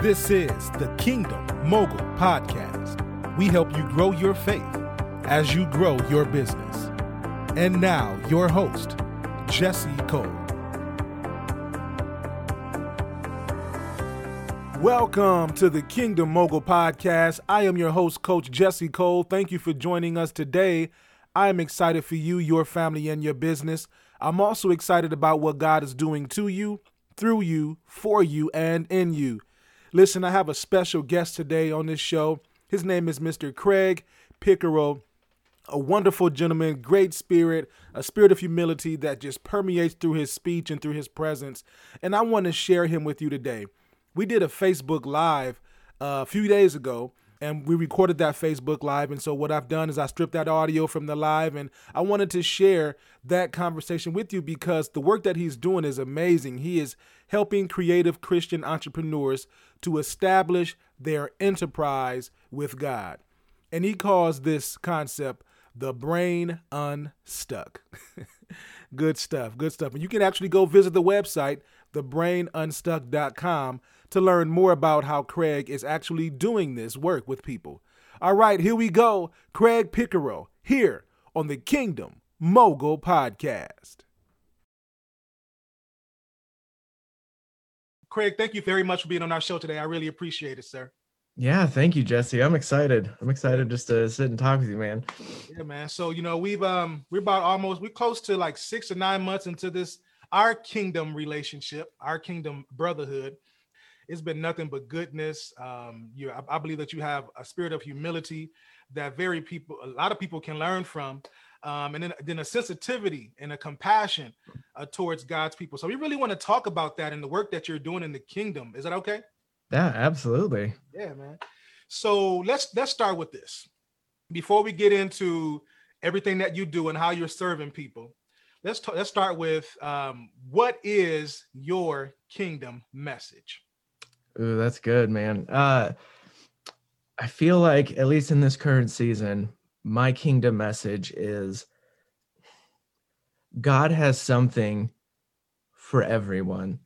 This is the Kingdom Mogul Podcast. We help you grow your faith as you grow your business. And now, your host, Jesse Cole. Welcome to the Kingdom Mogul Podcast. I am your host, Coach Jesse Cole. Thank you for joining us today. I am excited for you, your family, and your business. I'm also excited about what God is doing to you, through you, for you, and in you. Listen, I have a special guest today on this show. His name is Mr. Craig Pickerill, a wonderful gentleman, great spirit, a spirit of humility that just permeates through his speech and through his presence. And I want to share him with you today. We did a Facebook Live uh, a few days ago and we recorded that Facebook Live. And so, what I've done is I stripped that audio from the live, and I wanted to share that conversation with you because the work that he's doing is amazing. He is helping creative Christian entrepreneurs to establish their enterprise with God. And he calls this concept the brain unstuck. good stuff, good stuff. And you can actually go visit the website, thebrainunstuck.com to learn more about how Craig is actually doing this work with people. All right, here we go. Craig Pickerill here on the Kingdom Mogul Podcast. Craig, thank you very much for being on our show today. I really appreciate it, sir. Yeah, thank you, Jesse. I'm excited. I'm excited just to sit and talk with you, man. Yeah, man. So you know, we've um we're about almost we're close to like six or nine months into this our kingdom relationship, our kingdom brotherhood it's been nothing but goodness. Um, you, I, I, believe that you have a spirit of humility that very people, a lot of people can learn from, um, and then, then a sensitivity and a compassion uh, towards God's people. So we really want to talk about that and the work that you're doing in the kingdom. Is that okay? Yeah, absolutely. Yeah, man. So let's let's start with this. Before we get into everything that you do and how you're serving people, let's t- let's start with um, what is your kingdom message? Ooh, that's good, man. Uh, I feel like, at least in this current season, my kingdom message is God has something for everyone.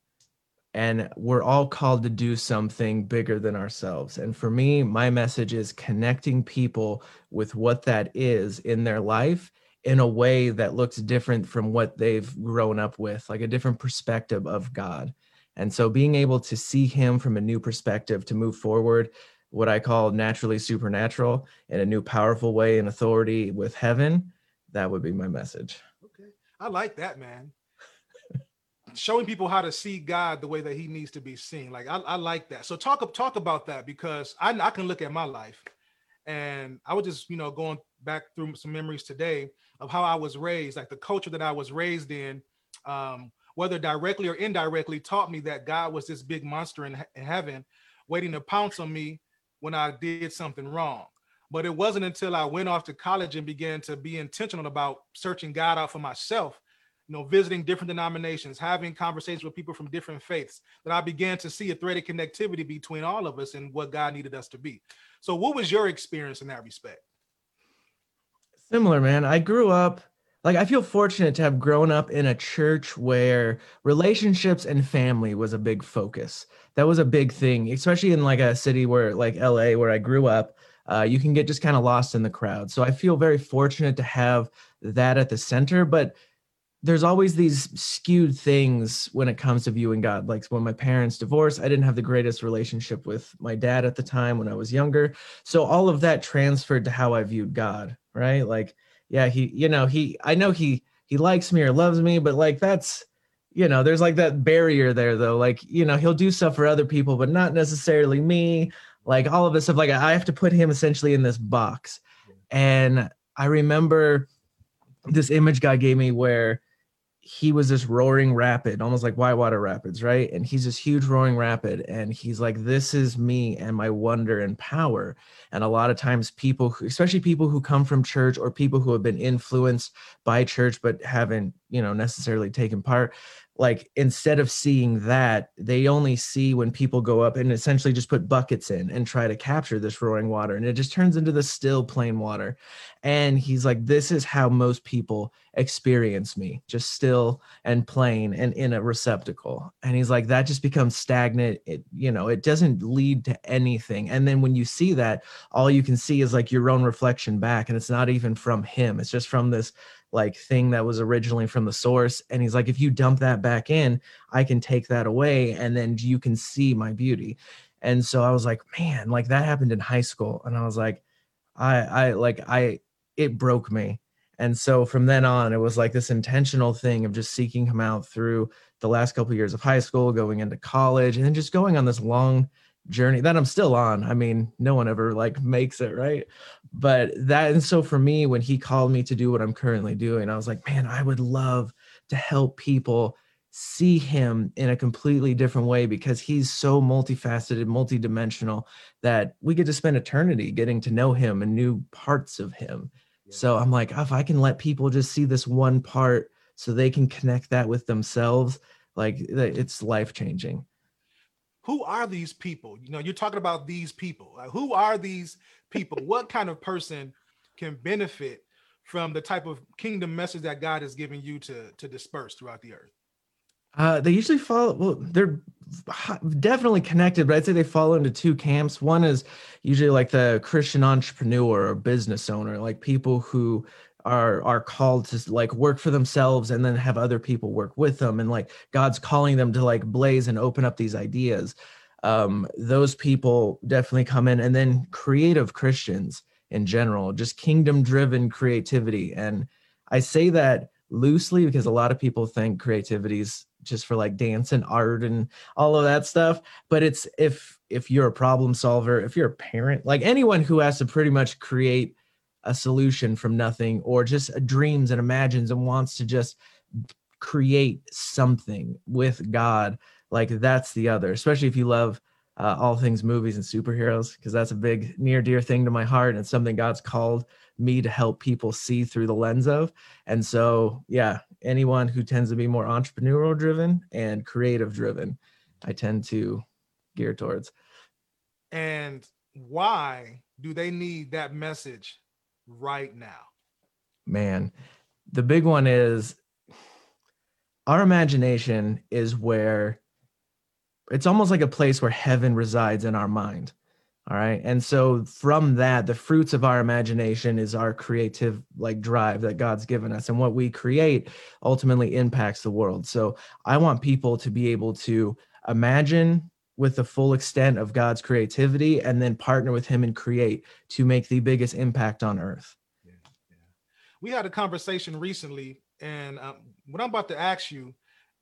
And we're all called to do something bigger than ourselves. And for me, my message is connecting people with what that is in their life in a way that looks different from what they've grown up with, like a different perspective of God. And so being able to see him from a new perspective to move forward, what I call naturally supernatural in a new powerful way and authority with heaven, that would be my message. Okay. I like that, man. Showing people how to see God the way that he needs to be seen. Like I, I like that. So talk talk about that because I, I can look at my life and I was just, you know, going back through some memories today of how I was raised, like the culture that I was raised in. Um, whether directly or indirectly, taught me that God was this big monster in, in heaven waiting to pounce on me when I did something wrong. But it wasn't until I went off to college and began to be intentional about searching God out for myself, you know, visiting different denominations, having conversations with people from different faiths, that I began to see a thread of connectivity between all of us and what God needed us to be. So, what was your experience in that respect? Similar, man. I grew up like I feel fortunate to have grown up in a church where relationships and family was a big focus. That was a big thing, especially in like a city where like LA where I grew up. Uh, you can get just kind of lost in the crowd. So I feel very fortunate to have that at the center, but there's always these skewed things when it comes to viewing God. Like when my parents divorced, I didn't have the greatest relationship with my dad at the time when I was younger. So all of that transferred to how I viewed God, right? Like yeah, he, you know, he, I know he, he likes me or loves me, but like that's, you know, there's like that barrier there though. Like, you know, he'll do stuff for other people, but not necessarily me. Like all of this stuff, like I have to put him essentially in this box. And I remember this image God gave me where he was this roaring rapid, almost like whitewater rapids, right? And he's this huge roaring rapid, and he's like, "This is me and my wonder and power." And a lot of times, people, especially people who come from church or people who have been influenced by church but haven't, you know, necessarily taken part, like instead of seeing that they only see when people go up and essentially just put buckets in and try to capture this roaring water and it just turns into the still plain water. And he's like this is how most people experience me just still and plain and in a receptacle. And he's like that just becomes stagnant. It you know it doesn't lead to anything. And then when you see that all you can see is like your own reflection back and it's not even from him. It's just from this like thing that was originally from the source and he's like if you dump that back in i can take that away and then you can see my beauty. And so i was like man like that happened in high school. And i was like i i like i it broke me. And so from then on it was like this intentional thing of just seeking him out through the last couple of years of high school going into college and then just going on this long journey that I'm still on. I mean, no one ever like makes it, right? But that and so for me when he called me to do what I'm currently doing, I was like, man, I would love to help people see him in a completely different way because he's so multifaceted, multidimensional that we get to spend eternity getting to know him and new parts of him. Yeah. So I'm like, if I can let people just see this one part so they can connect that with themselves, like it's life changing who are these people? You know, you're talking about these people. Like, who are these people? what kind of person can benefit from the type of kingdom message that God has given you to to disperse throughout the earth? Uh, they usually follow. Well, they're definitely connected, but I'd say they fall into two camps. One is usually like the Christian entrepreneur or business owner, like people who are are called to like work for themselves and then have other people work with them and like god's calling them to like blaze and open up these ideas um those people definitely come in and then creative christians in general just kingdom driven creativity and i say that loosely because a lot of people think creativity is just for like dance and art and all of that stuff but it's if if you're a problem solver if you're a parent like anyone who has to pretty much create a solution from nothing or just dreams and imagines and wants to just create something with God, like that's the other, especially if you love uh, all things movies and superheroes, because that's a big near dear thing to my heart and something God's called me to help people see through the lens of. And so, yeah, anyone who tends to be more entrepreneurial driven and creative driven, I tend to gear towards. And why do they need that message right now? Man, the big one is our imagination is where it's almost like a place where heaven resides in our mind. All right. And so from that, the fruits of our imagination is our creative like drive that God's given us. And what we create ultimately impacts the world. So I want people to be able to imagine with the full extent of God's creativity and then partner with him and create to make the biggest impact on earth. Yeah, yeah. We had a conversation recently and um, what I'm about to ask you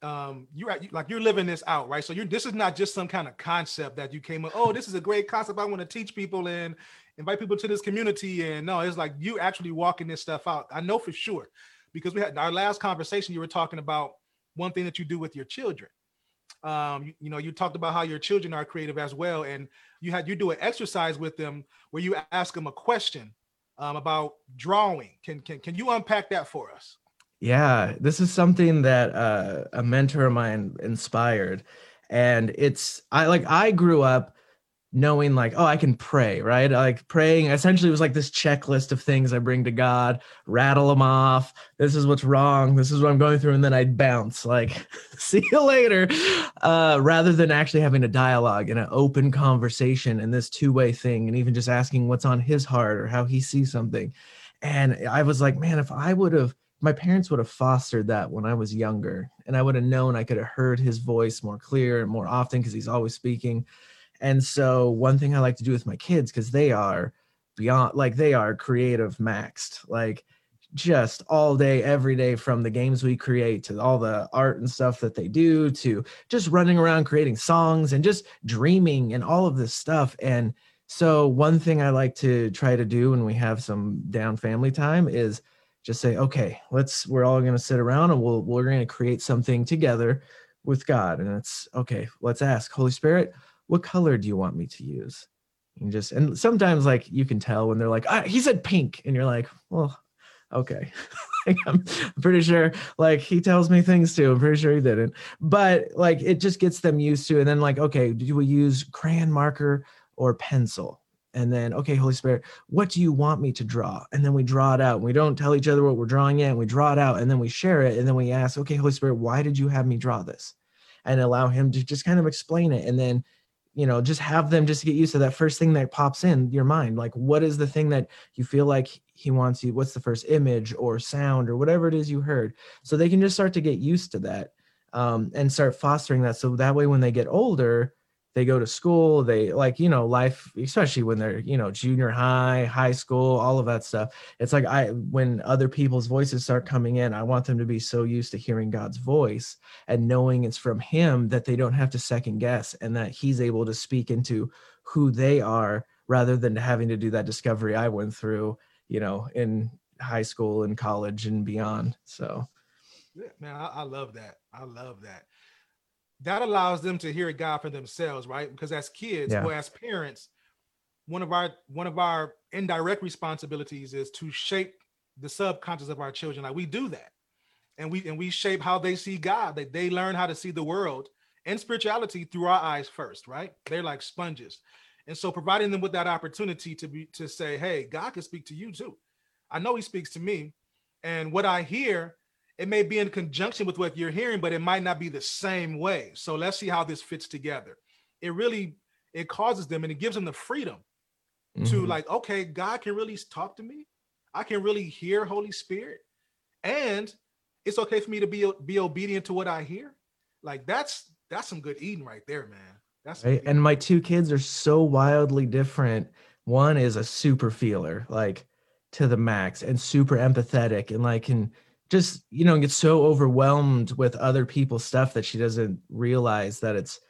um you're like you're living this out right so you're this is not just some kind of concept that you came up oh this is a great concept i want to teach people and invite people to this community and no it's like you actually walking this stuff out i know for sure because we had our last conversation you were talking about one thing that you do with your children um, you, you, know, you talked about how your children are creative as well, and you had you do an exercise with them where you ask them a question um, about drawing. Can can can you unpack that for us? Yeah, this is something that uh, a mentor of mine inspired, and it's I like I grew up knowing like oh i can pray right? Like praying essentially was like this checklist of things i bring to god rattle them off. This is what's wrong. This is what i'm going through and then i'd bounce like see you later uh, rather than actually having a dialogue and an open conversation and this two-way thing and even just asking what's on his heart or how he sees something. And i was like man if i would have my parents would have fostered that when i was younger and i would have known i could have heard his voice more clear and more often because he's always speaking and so one thing I like to do with my kids because they are beyond like they are creative maxed like just all day every day from the games we create to all the art and stuff that they do to just running around creating songs and just dreaming and all of this stuff. And so one thing i like to try to do when we have some down family time is just say okay let's we're all going to sit around and we'll we're going to create something together with god. And it's okay let's ask holy spirit what color do you want me to use? And just and sometimes like you can tell when they're like, ah, he said pink, and you're like, well, okay. I'm pretty sure like he tells me things too. I'm pretty sure he didn't. But like it just gets them used to and then like okay, do we use crayon marker or pencil? And then okay, Holy Spirit, what do you want me to draw? And then we draw it out. and We don't tell each other what we're drawing yet, and we draw it out and then we share it and then we ask, "Okay, Holy Spirit, why did you have me draw this?" And allow him to just kind of explain it and then you know just have them just to get used to that first thing that pops in your mind like what is the thing that you feel like he wants you what's the first image or sound or whatever it is you heard? So they can just start to get used to that um, and start fostering that. So that way when they get older they go to school they like you know life especially when they're you know junior high high school all of that stuff. It's like i when other people's voices start coming in i want them to be so used to hearing god's voice and knowing it's from him that they don't have to second guess and that he's able to speak into who they are rather than having to do that discovery i went through you know in high school and college and beyond. So man I, I love that. I love that that allows them to hear God for themselves, right? Because as kids yeah. or as parents, one of our one of our indirect responsibilities is to shape the subconscious of our children. Like we do that, and we and we shape how they see God. That they learn how to see the world and spirituality through our eyes first, right? They're like sponges, and so providing them with that opportunity to be to say, "Hey, God can speak to you too." I know He speaks to me, and what I hear it may be in conjunction with what you're hearing, but it might not be the same way. So let's see how this fits together. It really it causes them and it gives them the freedom mm-hmm. to like, okay, God can really talk to me. I can really hear Holy Spirit, and it's okay for me to be be obedient to what I hear. Like that's that's some good eating right there, man. That's right. And my two kids are so wildly different. One is a super feeler, like to the max, and super empathetic, and like can just you know gets so overwhelmed with other people's stuff that she doesn't realize that it's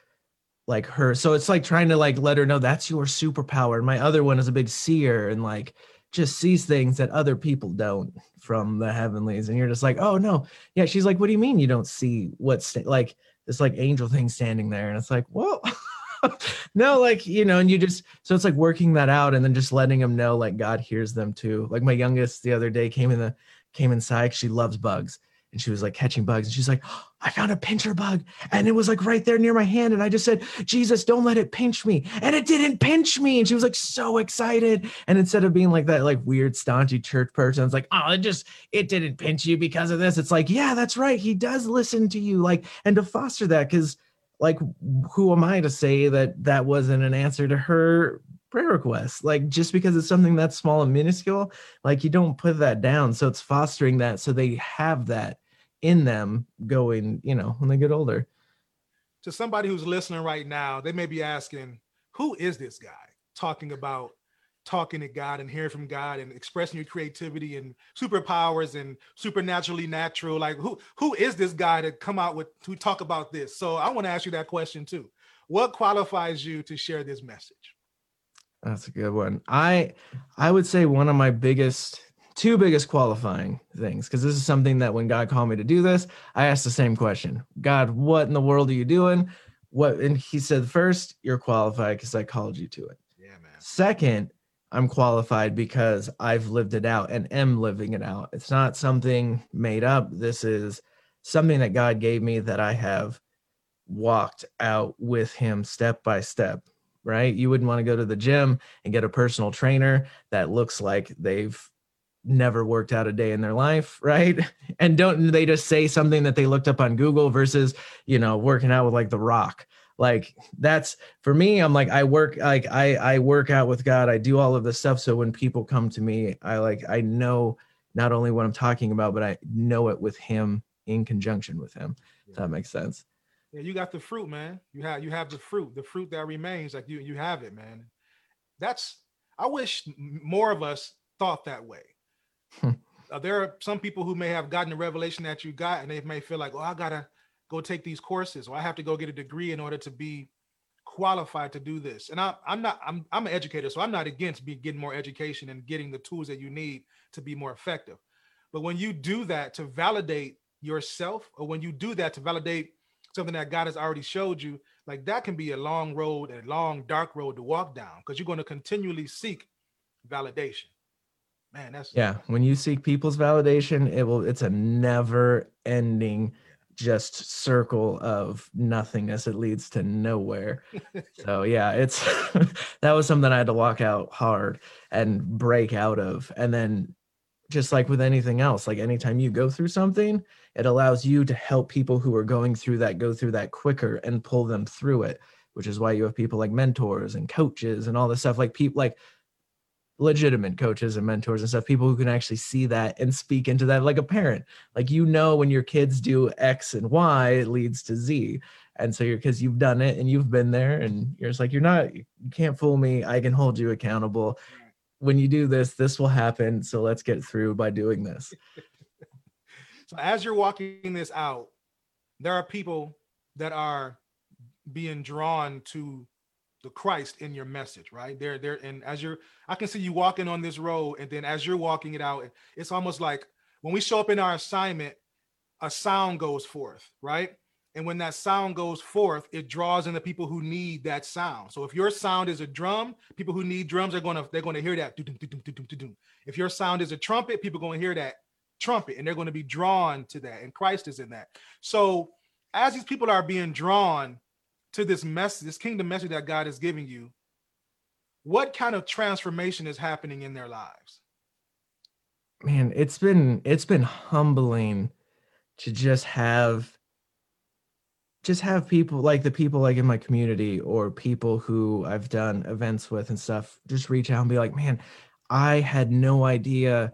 like her. So it's like trying to like let her know that's your superpower and my other one is a big seer and like just sees things that other people don't from the heavenlies and you're just like oh no. Yeah she's like what do you mean you don't see what's like this like angel thing standing there and it's like well no like you know and you just so it's like working that out and then just letting them know like god hears them too. Like my youngest the other day came in the came inside. She loves bugs. And she was like catching bugs. And she's like, oh, I found a pincher bug. And it was like right there near my hand. And I just said, Jesus, don't let it pinch me. And it didn't pinch me. And she was like so excited. And instead of being like that, like weird, staunchy church person, it's like, oh, it just, it didn't pinch you because of this. It's like, yeah, that's right. He does listen to you. Like, and to foster that, because like, who am I to say that that wasn't an answer to her prayer requests like just because it's something that's small and minuscule like you don't put that down. So it's fostering that so they have that in them going you know when they get older. To somebody who's listening right now they may be asking who is this guy talking about talking to god and hearing from god and expressing your creativity and superpowers and supernaturally natural? Like who who is this guy to come out with to talk about this? So i want to ask you that question too. What qualifies you to share this message that's a good one. I I would say one of my biggest two biggest qualifying things because this is something that when God called me to do this, I asked the same question. God, what in the world are you doing? What and he said first, you're qualified because I called you to it. Yeah, man. Second, I'm qualified because I've lived it out and am living it out. It's not something made up. This is something that God gave me that I have walked out with him step by step right? You wouldn't want to go to the gym and get a personal trainer that looks like they've never worked out a day in their life, right? And don't they just say something that they looked up on Google versus, you know, working out with like The Rock. Like that's for me, I'm like I work like I I work out with God. I do all of this stuff so when people come to me, I like I know not only what I'm talking about, but I know it with him in conjunction with him. Yeah. that makes sense. Yeah, you got the fruit, man. You have you have the fruit, the fruit that remains. Like you you have it, man. That's I wish more of us thought that way. Hmm. uh, there are some people who may have gotten the revelation that you got, and they may feel like, oh, I gotta go take these courses, or I have to go get a degree in order to be qualified to do this. And I, I'm not. I'm I'm an educator, so I'm not against be getting more education and getting the tools that you need to be more effective. But when you do that to validate yourself, or when you do that to validate something that God has already showed you, like that can be a long road, a long dark road to walk down because you're going to continually seek validation. Man, that's yeah. When you seek people's validation, it will. It's a never ending just circle of nothingness it leads to nowhere so yeah it's that was something i had to walk out hard and break out of and then just like with anything else like anytime you go through something it allows you to help people who are going through that go through that quicker and pull them through it which is why you have people like mentors and coaches and all this stuff like people like legitimate coaches and mentors and stuff people who can actually see that and speak into that like a parent. Like you know when your kids do x and y it leads to z. And so you're because you've done it and you've been there and you're just like you're not you can't fool me. I can hold you accountable when you do this this will happen so let's get through by doing this so as you're walking this out there are people that are being drawn to the Christ in your message, right? There, there, and as you're, I can see you walking on this road, and then as you're walking it out, it's almost like when we show up in our assignment, a sound goes forth, right? And when that sound goes forth, it draws in the people who need that sound. So if your sound is a drum, people who need drums are gonna they're gonna hear that. If your sound is a trumpet, people are gonna hear that trumpet, and they're gonna be drawn to that. And Christ is in that. So as these people are being drawn to this message, this kingdom message that God is giving you, what kind of transformation is happening in their lives? Man, it's been it's been humbling to just have just have people like the people like in my community or people who I've done events with and stuff just reach out and be like, "Man, I had no idea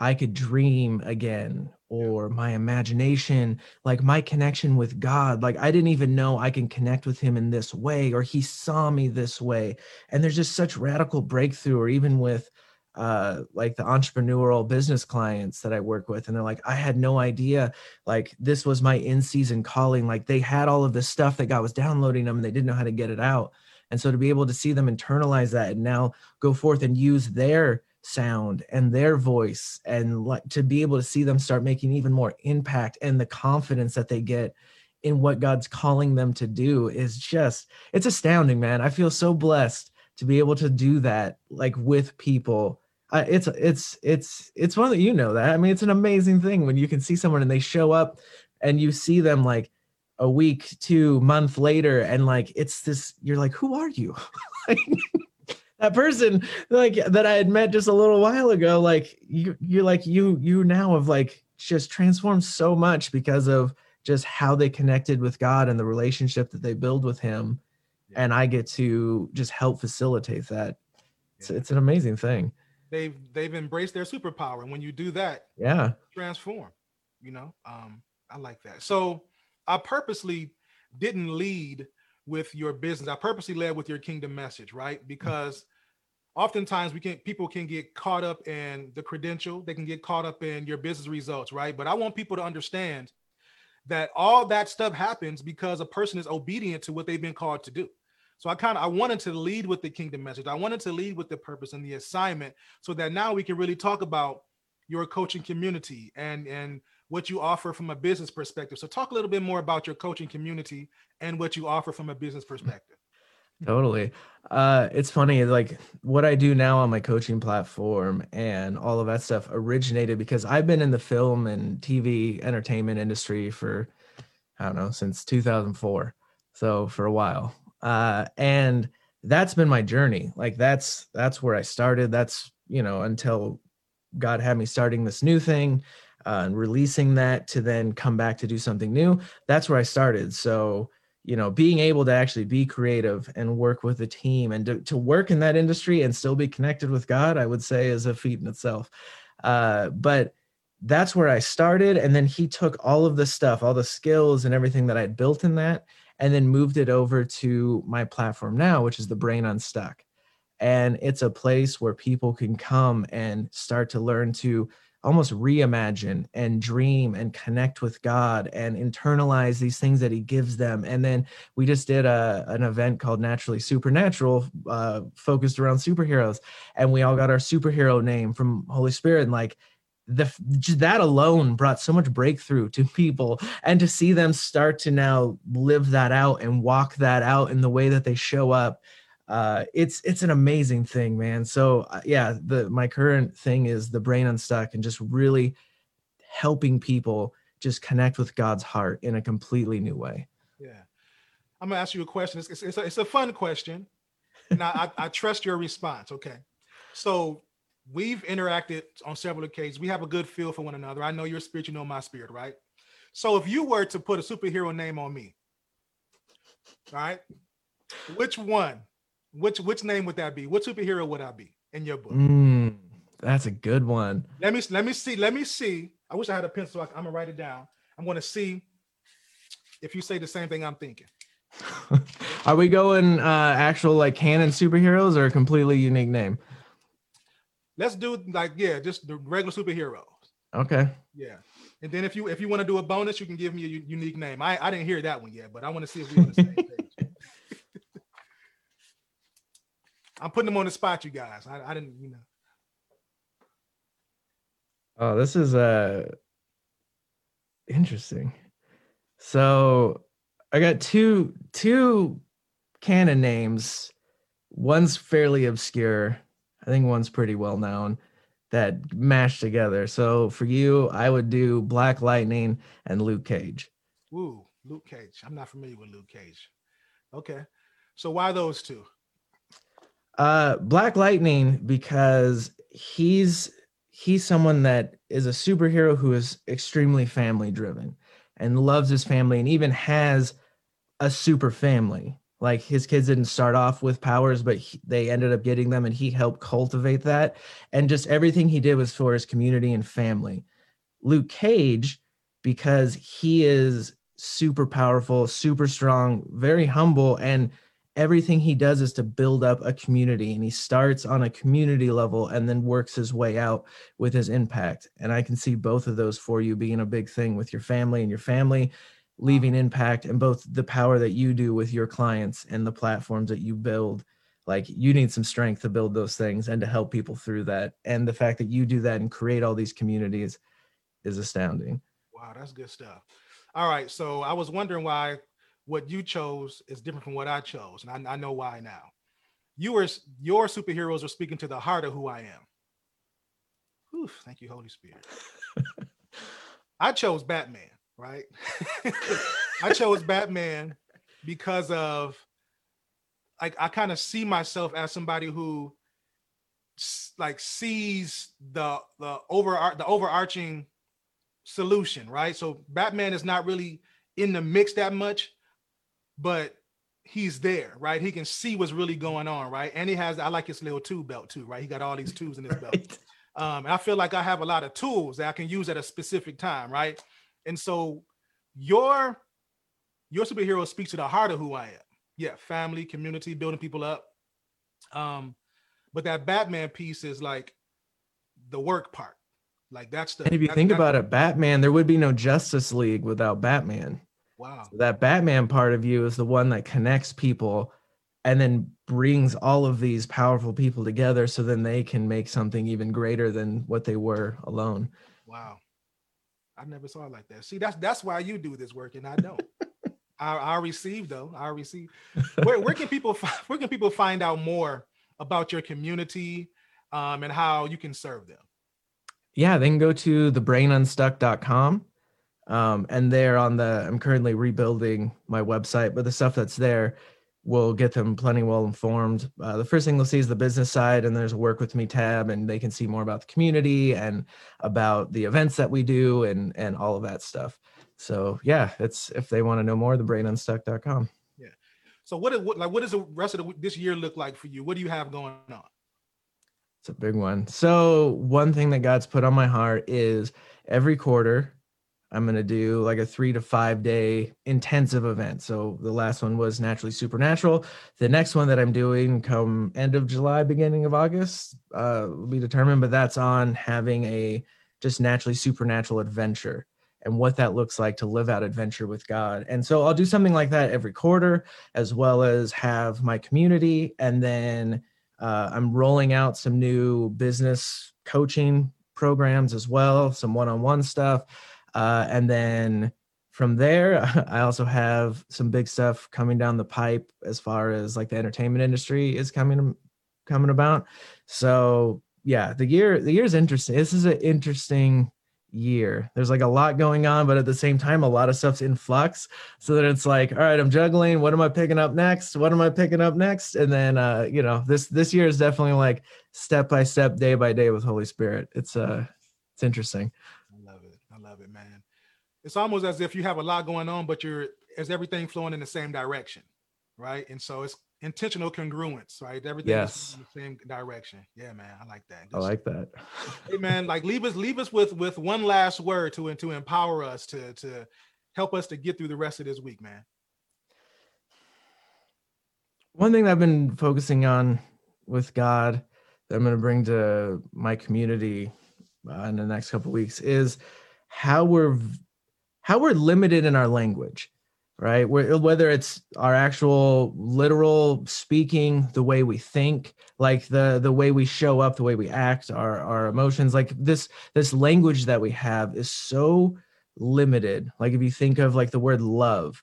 I could dream again or my imagination, like my connection with God. Like I didn't even know I can connect with him in this way, or he saw me this way. And there's just such radical breakthrough, or even with uh like the entrepreneurial business clients that I work with and they're like I had no idea like this was my in season calling like they had all of this stuff that God was downloading them and they didn't know how to get it out. And so to be able to see them internalize that and now go forth and use their sound and their voice and like to be able to see them start making even more impact and the confidence that they get in what God's calling them to do is just it's astounding man. I feel so blessed to be able to do that like with people uh, it's it's it's it's one that you know that I mean it's an amazing thing when you can see someone and they show up and you see them like a week two month later and like it's this you're like who are you that person like that I had met just a little while ago, like you you're like you you now have like just transformed so much because of just how they connected with God and the relationship that they build with him. Yeah. And I get to just help facilitate that. It's, yeah. it's an amazing thing. They've they've embraced their superpower. And when you do that, yeah, transform. You know, um, I like that. So I purposely didn't lead with your business. I purposely led with your kingdom message, right? Because oftentimes we can people can get caught up in the credential, they can get caught up in your business results, right? But I want people to understand that all that stuff happens because a person is obedient to what they've been called to do. So I kind of I wanted to lead with the kingdom message. I wanted to lead with the purpose and the assignment so that now we can really talk about your coaching community and and what you offer from a business perspective. So talk a little bit more about your coaching community and what you offer from a business perspective. Totally. Uh it's funny like what I do now on my coaching platform and all of that stuff originated because I've been in the film and TV entertainment industry for I don't know since 2004. So for a while. Uh and that's been my journey. Like that's that's where I started. That's, you know, until God had me starting this new thing uh, and releasing that to then come back to do something new. That's where I started. So, you know, being able to actually be creative and work with a team and to, to work in that industry and still be connected with God, I would say is a feat in itself. Uh, but that's where I started. And then he took all of the stuff, all the skills and everything that I'd built in that, and then moved it over to my platform now, which is the Brain Unstuck. And it's a place where people can come and start to learn to almost reimagine and dream and connect with God and internalize these things that He gives them. And then we just did a, an event called Naturally Supernatural, uh, focused around superheroes, and we all got our superhero name from Holy Spirit. And like the that alone brought so much breakthrough to people, and to see them start to now live that out and walk that out in the way that they show up uh, it's it's an amazing thing, man. So uh, yeah, the my current thing is the brain unstuck and just really helping people just connect with God's heart in a completely new way. Yeah, I'm gonna ask you a question. It's, it's, it's, a, it's a, fun question, and I, I, I trust your response. Okay, so we've interacted on several occasions. We have a good feel for one another. I know your spirit, you know my spirit, right? So if you were to put a superhero name on me, right? which one which which name would that be? What superhero would I be in your book? Mm, that's a good one. Let me let me see. Let me see. I wish I had a pencil. I, am gonna write it down. I'm gonna see if you say the same thing I'm thinking. Are we going uh actual like canon superheroes or a completely unique name? Let's do like yeah, just the regular superheroes. Okay. Yeah. And then if you if you want to do a bonus, you can give me a unique name. I, I didn't hear that one yet, but I want to see if we're on the same page. I'm putting them on the spot, you guys. I, I didn't, you know. Oh, this is uh interesting. So I got two two canon names. One's fairly obscure. I think one's pretty well known that mashed together. So for you, I would do Black Lightning and Luke Cage. Ooh, Luke Cage. I'm not familiar with Luke Cage. Okay. So why those two? Uh, Black Lightning because he's he's someone that is a superhero who is extremely family driven and loves his family and even has a super family. Like his kids didn't start off with powers, but he, they ended up getting them, and he helped cultivate that. And just everything he did was for his community and family. Luke Cage, because he is super powerful, super strong, very humble, and everything he does is to build up a community and he starts on a community level and then works his way out with his impact and i can see both of those for you being a big thing with your family and your family leaving impact and both the power that you do with your clients and the platforms that you build like you need some strength to build those things and to help people through that and the fact that you do that and create all these communities is astounding wow that's good stuff all right so i was wondering why what you chose is different from what I chose, and I, I know why now. You were your superheroes are speaking to the heart of who I am. Whew, thank you, Holy Spirit. I chose Batman, right? I chose Batman because of like I kind of see myself as somebody who like sees the the over the overarching solution, right? So Batman is not really in the mix that much, but he's there, right? He can see what's really going on, right? And he has, I like his little tube belt too, right? He got all these tubes in his right. belt. Um, and I feel like I have a lot of tools that I can use at a specific time, right? And so your your superhero speaks to the heart of who I am. Yeah, family, community, building people up. Um, but that Batman piece is like the work part. Like that's the. And if you think about it, Batman, there would be no Justice League without Batman. Wow. So that Batman part of you is the one that connects people and then brings all of these powerful people together so then they can make something even greater than what they were alone. Wow. I never saw it like that. See, that's that's why you do this work and I don't. I, I receive though. I receive. Where, where can people where can people find out more about your community um, and how you can serve them? Yeah, they can go to thebrainunstuck.com um, and there on the, I'm currently rebuilding my website, but the stuff that's there will get them plenty well informed. Uh, the first thing they'll see is the business side, and there's a work with me tab, and they can see more about the community and about the events that we do and and all of that stuff. So yeah, it's if they want to know more, thebrainunstuck.com. Yeah. So what, what like what does the rest of the, this year look like for you? What do you have going on? It's a big one. So one thing that God's put on my heart is every quarter I'm going to do like a three to five day intensive event. So the last one was Naturally Supernatural. The next one that I'm doing come end of July, beginning of August, uh, will be determined, but that's on having a just naturally supernatural adventure and what that looks like to live out adventure with God. And so I'll do something like that every quarter, as well as have my community. And then uh, I'm rolling out some new business coaching programs as well, some one on one stuff uh, and then from there, I also have some big stuff coming down the pipe as far as like the entertainment industry is coming coming about. So yeah, the year the year is interesting. This is an interesting year. There's like a lot going on, but at the same time, a lot of stuff's in flux. So that it's like, all right, I'm juggling. What am I picking up next? What am I picking up next? And then uh, you know, this this year is definitely like step by step, day by day with Holy Spirit. It's uh it's interesting. I love it. I love it, man it's almost as if you have a lot going on, but you're is everything flowing in the same direction, right? And so it's intentional congruence, right? Everything yes. in the same direction. Yeah, man, I like that. Good I like that. hey, man, like leave us leave us with with one last word to to empower us to to help us to get through the rest of this week, man. One thing I've been focusing on with God that I'm going to bring to my community uh, in the next couple weeks is how we're how we're limited in our language right? Whether it's our actual literal speaking the way we think like the the way we show up the way we act our our emotions like this this language that we have is so limited. Like if you think of like the word love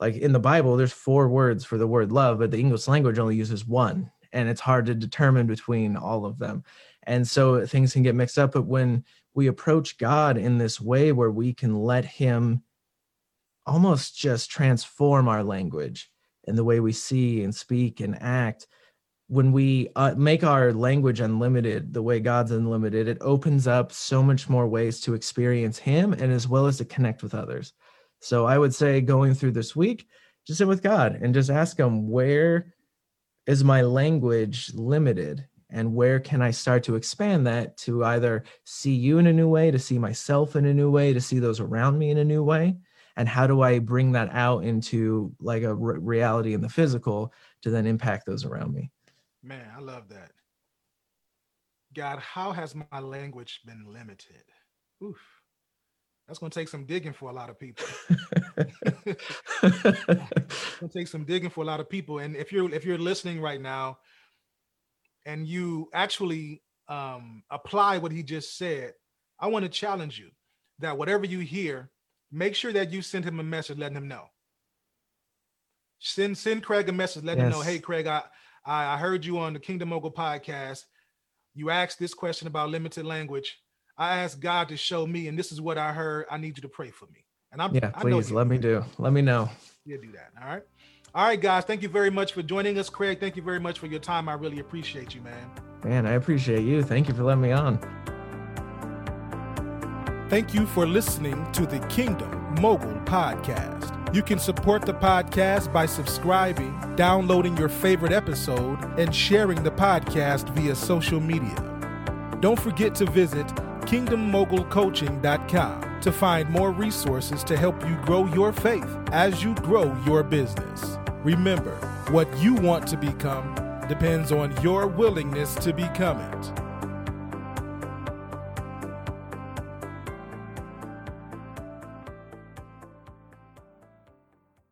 like in the bible there's four words for the word love but the english language only uses one and it's hard to determine between all of them. And so things can get mixed up but when we approach God in this way where we can let Him almost just transform our language and the way we see and speak and act. When we uh, make our language unlimited, the way God's unlimited, it opens up so much more ways to experience Him and as well as to connect with others. So I would say going through this week, just sit with God and just ask Him, where is my language limited? And where can i start to expand that to either see you in a new way to see myself in a new way to see those around me in a new way and how do i bring that out into like a re- reality in the physical to then impact those around me man i love that god how has my language been limited Oof. That's going to take some digging for a lot of people. it's going to take some digging for a lot of people. And if you're if you're listening right now and you actually um, apply what he just said, I want to challenge you that whatever you hear, make sure that you send him a message letting him know. Send send Craig a message, let yes. him know, hey Craig, I, I heard you on the Kingdom Mogul podcast. You asked this question about limited language. I asked God to show me, and this is what I heard. I need you to pray for me. And I'm yeah, please let me do. Let me know. Yeah, do that. All right. All right, guys. Thank you very much for joining us, Craig. Thank you very much for your time. I really appreciate you, man. Man, I appreciate you. Thank you for letting me on. Thank you for listening to the Kingdom Mogul Podcast. You can support the podcast by subscribing, downloading your favorite episode, and sharing the podcast via social media. Don't forget to visit kingdommogulcoaching.com to find more resources to help you grow your faith as you grow your business. Remember, what you want to become depends on your willingness to become it.